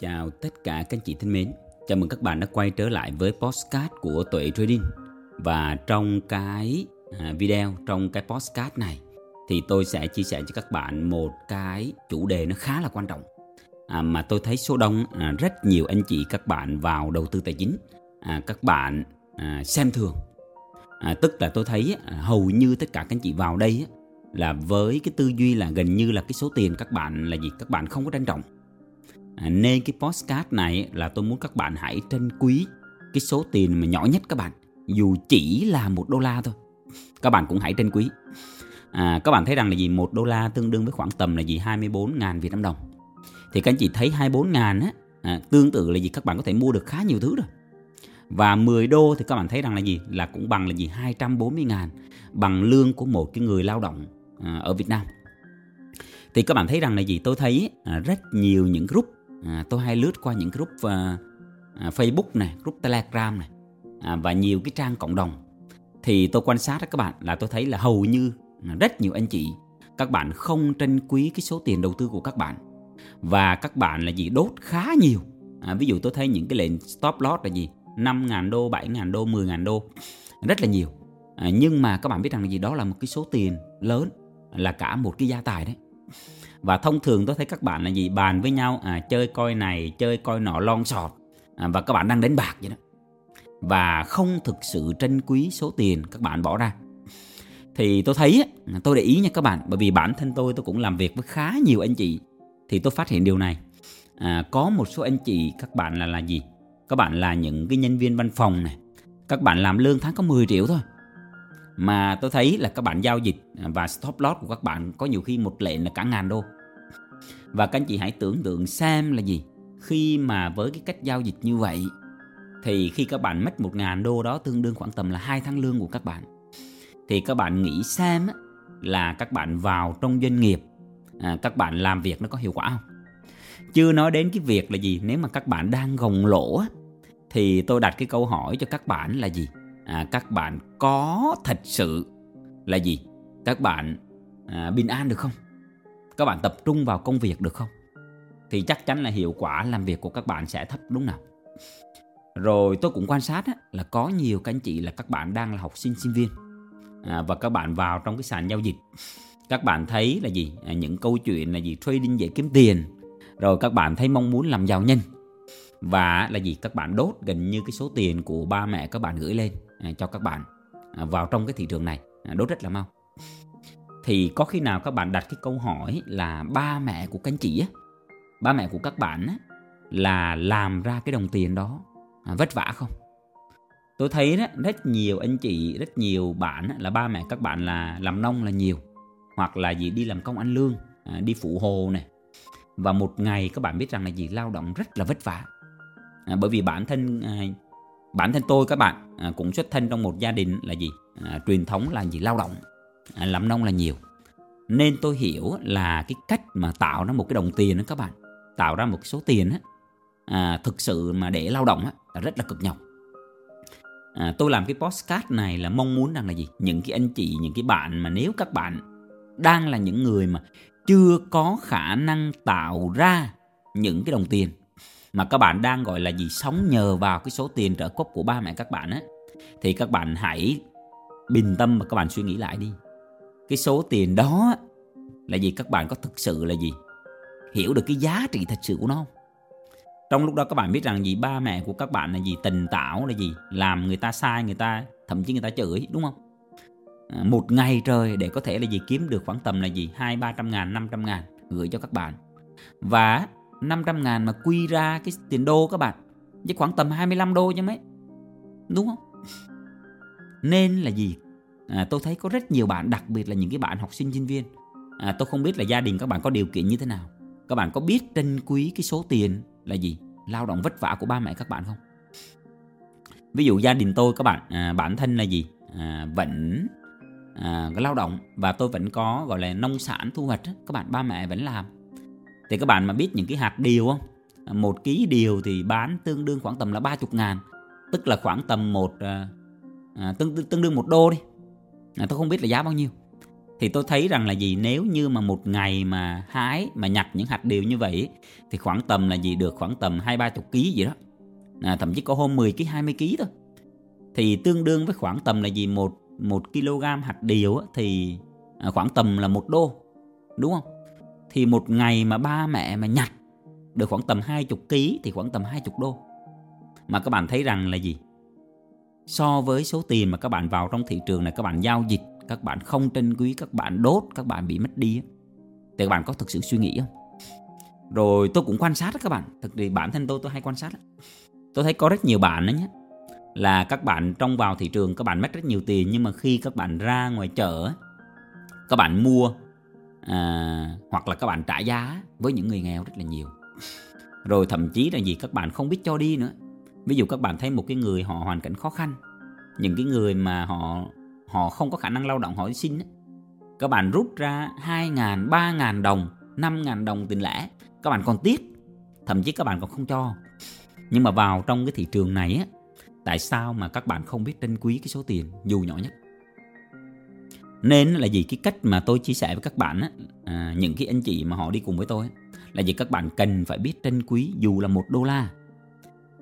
Chào tất cả các anh chị thân mến. Chào mừng các bạn đã quay trở lại với postcard của Tuệ Trading. Và trong cái à, video, trong cái postcard này Thì tôi sẽ chia sẻ cho các bạn một cái chủ đề nó khá là quan trọng. À, Mà tôi thấy số đông à, rất nhiều anh chị các bạn vào đầu tư tài chính. À, Các bạn à, xem thường. À, Tức là tôi thấy à, hầu như tất cả các anh chị vào đây á, là với cái tư duy là gần như là cái số tiền các bạn là gì? Các bạn không có trân trọng à, nên cái postcard này là tôi muốn các bạn hãy trân quý cái số tiền mà nhỏ nhất các bạn dù chỉ là một đô la thôi. Các bạn cũng hãy trân quý. À, các bạn thấy rằng là gì? Một đô la tương đương với khoảng tầm là gì? 24 ngàn Việt Nam đồng. Thì các anh chị thấy 24 ngàn á à, tương tự là gì? Các bạn có thể mua được khá nhiều thứ rồi. Và 10 đô thì các bạn thấy rằng là gì? Là cũng bằng là gì? 240 ngàn bằng lương của một cái người lao động à, ở Việt Nam. Thì các bạn thấy rằng là gì? Tôi thấy à, rất nhiều những group à, tôi hay lướt qua những group à, à, Facebook này group Telegram này à, và nhiều cái trang cộng đồng. Thì tôi quan sát đó các bạn là tôi thấy là hầu như rất nhiều anh chị các bạn không trân quý cái số tiền đầu tư của các bạn. Và các bạn là gì? Đốt khá nhiều. À, ví dụ tôi thấy những cái lệnh stop loss là gì? 5.000 đô, 7.000 đô, 10.000 đô rất là nhiều. À, nhưng mà các bạn biết rằng là gì? Đó là một cái số tiền lớn là cả một cái gia tài đấy và thông thường tôi thấy các bạn là gì? Bàn với nhau à, chơi coi này chơi coi nọ lon sọt. À, và các bạn đang đánh bạc vậy đó. Và không thực sự trân quý số tiền các bạn bỏ ra. Thì tôi thấy tôi để ý nha các bạn bởi vì bản thân tôi tôi cũng làm việc với khá nhiều anh chị thì tôi phát hiện điều này. À, có một số anh chị các bạn là là gì? Các bạn là những cái nhân viên văn phòng này. Các bạn làm lương tháng có 10 triệu thôi mà tôi thấy là các bạn giao dịch à, và stop loss của các bạn có nhiều khi một lệnh là cả ngàn đô. Và các anh chị hãy tưởng tượng xem là gì? Khi mà với cái cách giao dịch như vậy thì khi các bạn mất một ngàn đô đó tương đương khoảng tầm là hai tháng lương của các bạn. Thì các bạn nghĩ xem là các bạn vào trong doanh nghiệp à, các bạn làm việc nó có hiệu quả không? Chưa nói đến cái việc là gì nếu mà các bạn đang gồng lỗ thì tôi đặt cái câu hỏi cho các bạn là gì? À, các bạn có thật sự là gì? Các bạn à, bình an được không? Các bạn tập trung vào công việc được không? Thì chắc chắn là hiệu quả làm việc của các bạn sẽ thấp đúng nào? Rồi tôi cũng quan sát á, là có nhiều các anh chị là các bạn đang là học sinh sinh viên. À, và các bạn vào trong cái sàn giao dịch. Các bạn thấy là gì? À, những câu chuyện là gì? Trading dễ kiếm tiền. Rồi các bạn thấy mong muốn làm giàu nhanh. Và là gì? Các bạn đốt gần như cái số tiền của ba mẹ các bạn gửi lên. À, cho các bạn à, vào trong cái thị trường này à, đốt rất là mau. Thì có khi nào các bạn đặt cái câu hỏi là ba mẹ của các anh chị á ba mẹ của các bạn á là làm ra cái đồng tiền đó à, vất vả không? Tôi thấy đó rất nhiều anh chị rất nhiều bạn á, là ba mẹ các bạn là làm nông là nhiều hoặc là gì đi làm công ăn lương à, đi phụ hồ này. Và một ngày các bạn biết rằng là gì? Lao động rất là vất vả. À, bởi vì bản thân à, bản thân tôi các bạn à, cũng xuất thân trong một gia đình là gì? À, truyền thống là gì? Lao động. À, làm nông là nhiều. Nên tôi hiểu là cái cách mà tạo ra một cái đồng tiền đó các bạn. Tạo ra một số tiền á à, thực sự mà để lao động á là rất là cực nhọc. À, tôi làm cái postcard này là mong muốn rằng là gì? Những cái anh chị những cái bạn mà nếu các bạn đang là những người mà chưa có khả năng tạo ra những cái đồng tiền mà các bạn đang gọi là gì sống nhờ vào cái số tiền trợ cấp của ba mẹ các bạn á thì các bạn hãy bình tâm mà các bạn suy nghĩ lại đi. Cái số tiền đó là gì? Các bạn có thực sự là gì? Hiểu được cái giá trị thật sự của nó không? Trong lúc đó các bạn biết rằng gì? Ba mẹ của các bạn là gì? Tình tảo là gì? Làm người ta sai người ta thậm chí người ta chửi đúng không? À, một ngày trời để có thể là gì? Kiếm được khoảng tầm là gì? Hai ba trăm ngàn năm trăm ngàn gửi cho các bạn. Và 500 ngàn mà quy ra cái tiền đô các bạn Chứ khoảng tầm 25 đô chứ mấy Đúng không? Nên là gì? À, tôi thấy có rất nhiều bạn Đặc biệt là những cái bạn học sinh sinh viên à, Tôi không biết là gia đình các bạn có điều kiện như thế nào Các bạn có biết trân quý cái số tiền là gì? Lao động vất vả của ba mẹ các bạn không? Ví dụ gia đình tôi các bạn à, Bản thân là gì? À, vẫn à, lao động Và tôi vẫn có gọi là nông sản thu hoạch Các bạn ba mẹ vẫn làm thì các bạn mà biết những cái hạt điều không? Một ký điều thì bán tương đương khoảng tầm là 30 ngàn. Tức là khoảng tầm một à, à tương, tương đương một đô đi. À, tôi không biết là giá bao nhiêu. Thì tôi thấy rằng là gì? Nếu như mà một ngày mà hái mà nhặt những hạt điều như vậy thì khoảng tầm là gì? Được khoảng tầm hai ba chục ký gì đó. À, thậm chí có hôm 10 ký 20 ký thôi. Thì tương đương với khoảng tầm là gì? Một một kg hạt điều thì à, khoảng tầm là một đô. Đúng không? Thì một ngày mà ba mẹ mà nhặt được khoảng tầm hai chục ký thì khoảng tầm hai chục đô mà các bạn thấy rằng là gì so với số tiền mà các bạn vào trong thị trường này các bạn giao dịch các bạn không trân quý các bạn đốt các bạn bị mất đi thì các bạn có thực sự suy nghĩ không rồi tôi cũng quan sát đó các bạn thực thì bản thân tôi tôi hay quan sát tôi thấy có rất nhiều bạn đó nhé là các bạn trong vào thị trường các bạn mất rất nhiều tiền nhưng mà khi các bạn ra ngoài chợ các bạn mua à, hoặc là các bạn trả giá với những người nghèo rất là nhiều. Rồi thậm chí là gì các bạn không biết cho đi nữa. Ví dụ các bạn thấy một cái người họ hoàn cảnh khó khăn những cái người mà họ họ không có khả năng lao động họ đi xin các bạn rút ra 2 ngàn, 3 ngàn đồng 5 ngàn đồng tiền lẻ các bạn còn tiếc thậm chí các bạn còn không cho. Nhưng mà vào trong cái thị trường này á tại sao mà các bạn không biết trân quý cái số tiền dù nhỏ nhất? Nên là gì cái cách mà tôi chia sẻ với các bạn á à, những cái anh chị mà họ đi cùng với tôi là gì các bạn cần phải biết trân quý dù là một đô la.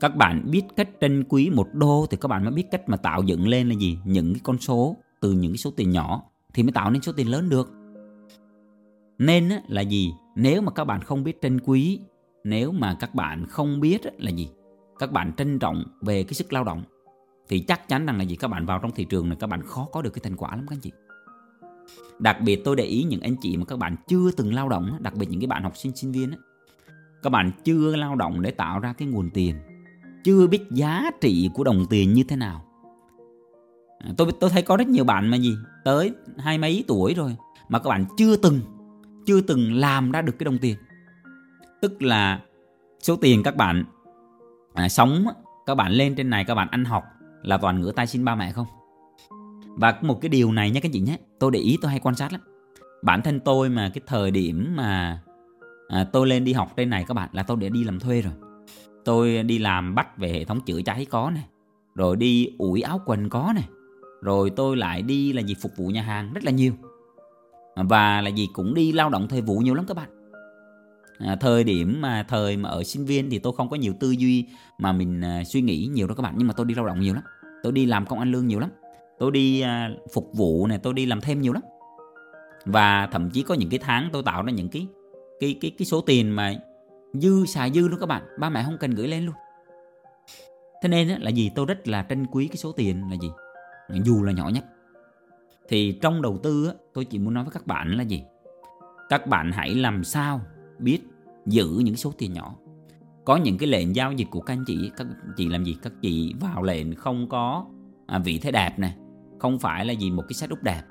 Các bạn biết cách trân quý một đô thì các bạn mới biết cách mà tạo dựng lên là gì? Những cái con số từ những cái số tiền nhỏ thì mới tạo nên số tiền lớn được. Nên là gì? Nếu mà các bạn không biết trân quý nếu mà các bạn không biết là gì? Các bạn trân trọng về cái sức lao động thì chắc chắn rằng là gì? Các bạn vào trong thị trường này các bạn khó có được cái thành quả lắm các anh chị đặc biệt tôi để ý những anh chị mà các bạn chưa từng lao động đặc biệt những cái bạn học sinh sinh viên các bạn chưa lao động để tạo ra cái nguồn tiền chưa biết giá trị của đồng tiền như thế nào. À, tôi tôi thấy có rất nhiều bạn mà gì tới hai mấy tuổi rồi mà các bạn chưa từng chưa từng làm ra được cái đồng tiền. Tức là số tiền các bạn à, sống các bạn lên trên này các bạn ăn học là toàn ngửa tay xin ba mẹ không? Và một cái điều này nhé các chị nhé tôi để ý tôi hay quan sát lắm. Bản thân tôi mà cái thời điểm mà à, tôi lên đi học trên này các bạn là tôi để đi làm thuê rồi. Tôi đi làm bắt về hệ thống chữa cháy có này rồi đi ủi áo quần có này rồi tôi lại đi là gì phục vụ nhà hàng rất là nhiều. Và là gì cũng đi lao động thời vụ nhiều lắm các bạn. À, thời điểm mà thời mà ở sinh viên thì tôi không có nhiều tư duy mà mình à, suy nghĩ nhiều đó các bạn nhưng mà tôi đi lao động nhiều lắm. Tôi đi làm công ăn lương nhiều lắm tôi đi à, phục vụ này tôi đi làm thêm nhiều lắm. Và thậm chí có những cái tháng tôi tạo ra những cái cái cái cái số tiền mà dư xài dư luôn các bạn. Ba mẹ không cần gửi lên luôn. Thế nên là gì? Tôi rất là trân quý cái số tiền là gì? Dù là nhỏ nhất. Thì trong đầu tư tôi chỉ muốn nói với các bạn là gì? Các bạn hãy làm sao biết giữ những số tiền nhỏ. Có những cái lệnh giao dịch của các anh chị các chị làm gì? Các chị vào lệnh không có à, vị thế đẹp này không phải là gì một cái setup đẹp.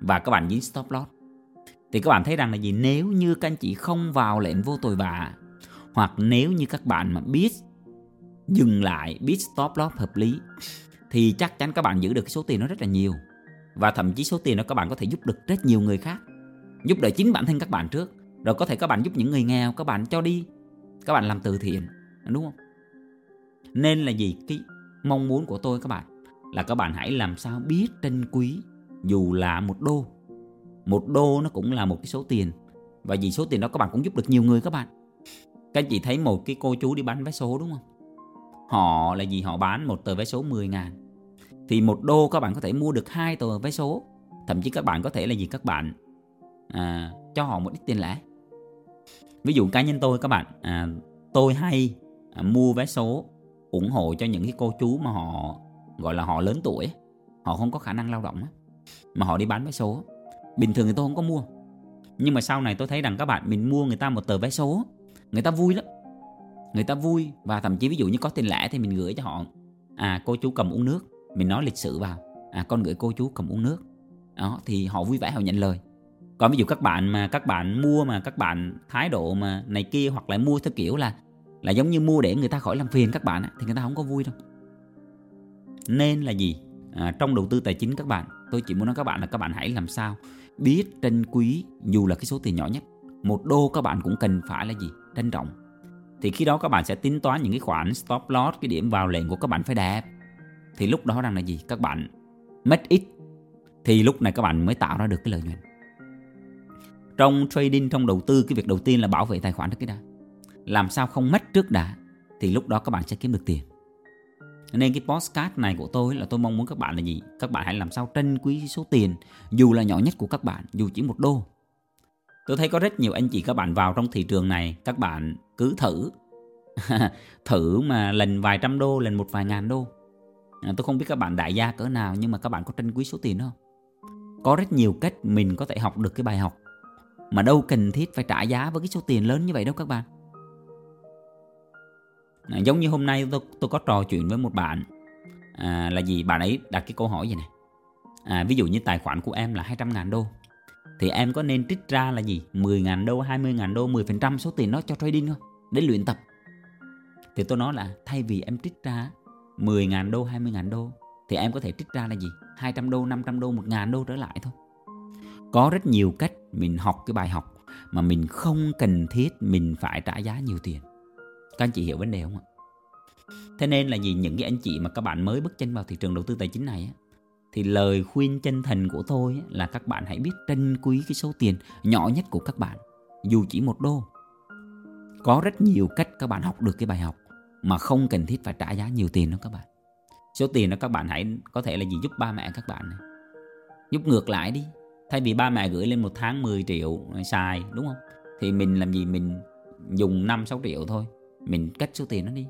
Và các bạn dính stop loss. Thì các bạn thấy rằng là gì? Nếu như các anh chị không vào lệnh vô tội vạ, hoặc nếu như các bạn mà biết dừng lại, biết stop loss hợp lý, thì chắc chắn các bạn giữ được cái số tiền nó rất là nhiều. Và thậm chí số tiền đó các bạn có thể giúp được rất nhiều người khác. Giúp đỡ chính bản thân các bạn trước. Rồi có thể các bạn giúp những người nghèo, các bạn cho đi. Các bạn làm từ thiện, đúng không? Nên là gì? Cái mong muốn của tôi các bạn là các bạn hãy làm sao biết trân quý dù là một đô. Một đô nó cũng là một cái số tiền và vì số tiền đó các bạn cũng giúp được nhiều người các bạn. Các anh chị thấy một cái cô chú đi bán vé số đúng không? Họ là gì? Họ bán một tờ vé số 10 ngàn. Thì một đô các bạn có thể mua được hai tờ vé số. Thậm chí các bạn có thể là gì? Các bạn à, cho họ một ít tiền lẻ. Ví dụ cá nhân tôi các bạn à, tôi hay à, mua vé số ủng hộ cho những cái cô chú mà họ gọi là họ lớn tuổi. Họ không có khả năng lao động mà họ đi bán vé số. Bình thường thì tôi không có mua. Nhưng mà sau này tôi thấy rằng các bạn mình mua người ta một tờ vé số, người ta vui lắm. Người ta vui và thậm chí ví dụ như có tiền lẻ thì mình gửi cho họ. À cô chú cầm uống nước. Mình nói lịch sự vào. À con gửi cô chú cầm uống nước. Đó, thì họ vui vẻ, họ nhận lời. Còn ví dụ các bạn mà, các bạn mua mà, các bạn thái độ mà này kia hoặc là mua theo kiểu là là giống như mua để người ta khỏi làm phiền các bạn thì người ta không có vui đâu nên là gì? À, trong đầu tư tài chính các bạn tôi chỉ muốn nói các bạn là các bạn hãy làm sao biết trân quý dù là cái số tiền nhỏ nhất. Một đô các bạn cũng cần phải là gì? Trân trọng. Thì khi đó các bạn sẽ tính toán những cái khoản stop loss cái điểm vào lệnh của các bạn phải đẹp thì lúc đó rằng là gì? Các bạn mất ít. Thì lúc này các bạn mới tạo ra được cái lợi nhuận. Trong trading trong đầu tư cái việc đầu tiên là bảo vệ tài khoản trước cái đã. Làm sao không mất trước đã thì lúc đó các bạn sẽ kiếm được tiền nên cái postcard này của tôi là tôi mong muốn các bạn là gì? Các bạn hãy làm sao trân quý số tiền dù là nhỏ nhất của các bạn dù chỉ một đô. Tôi thấy có rất nhiều anh chị các bạn vào trong thị trường này các bạn cứ thử. Thử mà lần vài trăm đô lần một vài ngàn đô. À, tôi không biết các bạn đại gia cỡ nào nhưng mà các bạn có trân quý số tiền không? Có rất nhiều cách mình có thể học được cái bài học mà đâu cần thiết phải trả giá với cái số tiền lớn như vậy đâu các bạn à, giống như hôm nay tôi, tôi có trò chuyện với một bạn. À, là gì? Bạn ấy đặt cái câu hỏi gì này à, ví dụ như tài khoản của em là 200 ngàn đô. Thì em có nên trích ra là gì? 10 ngàn đô 20 ngàn đô 10% số tiền đó cho trading không? Để luyện tập. Thì tôi nói là thay vì em trích ra 10 ngàn đô 20 ngàn đô thì em có thể trích ra là gì? 200 đô 500 đô 1 ngàn đô trở lại thôi. Có rất nhiều cách mình học cái bài học mà mình không cần thiết mình phải trả giá nhiều tiền các anh chị hiểu vấn đề không ạ? Thế nên là gì những cái anh chị mà các bạn mới bước chân vào thị trường đầu tư tài chính này á, thì lời khuyên chân thành của tôi là các bạn hãy biết trân quý cái số tiền nhỏ nhất của các bạn dù chỉ một đô. Có rất nhiều cách các bạn học được cái bài học mà không cần thiết phải trả giá nhiều tiền đó các bạn. Số tiền đó các bạn hãy có thể là gì giúp ba mẹ các bạn này giúp ngược lại đi. Thay vì ba mẹ gửi lên một tháng 10 triệu ờ, xài đúng không? Thì mình làm gì? Mình dùng 5 6 triệu thôi mình cất số tiền nó đi.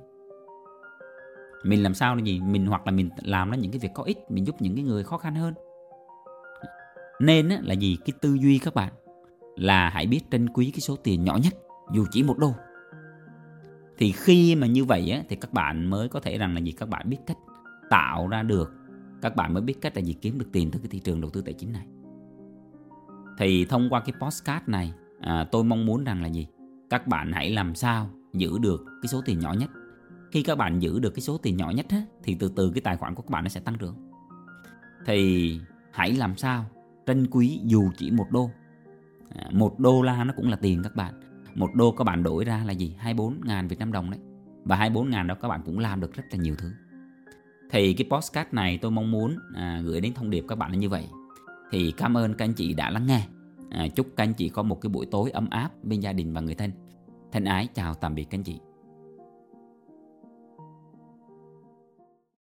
Mình làm sao là gì mình hoặc là mình làm nó những cái việc có ích mình giúp những cái người khó khăn hơn. Nên á, là gì cái tư duy các bạn là hãy biết trân quý cái số tiền nhỏ nhất dù chỉ một đô. Thì khi mà như vậy á, thì các bạn mới có thể rằng là gì? Các bạn biết cách tạo ra được các bạn mới biết cách là gì kiếm được tiền từ cái thị trường đầu tư tài chính này. Thì thông qua cái postcard này à, tôi mong muốn rằng là gì? Các bạn hãy làm sao giữ được cái số tiền nhỏ nhất. Khi các bạn giữ được cái số tiền nhỏ nhất á, thì từ từ cái tài khoản của các bạn nó sẽ tăng trưởng. Thì hãy làm sao? Trân quý dù chỉ một đô. À, một đô la nó cũng là tiền các bạn. Một đô các bạn đổi ra là gì? 24 ngàn Việt Nam đồng đấy. Và 24 ngàn đó các bạn cũng làm được rất là nhiều thứ. Thì cái postcard này tôi mong muốn à, gửi đến thông điệp các bạn là như vậy. Thì cảm ơn các anh chị đã lắng nghe. À, chúc các anh chị có một cái buổi tối ấm áp bên gia đình và người thân thân ái chào tạm biệt các anh chị.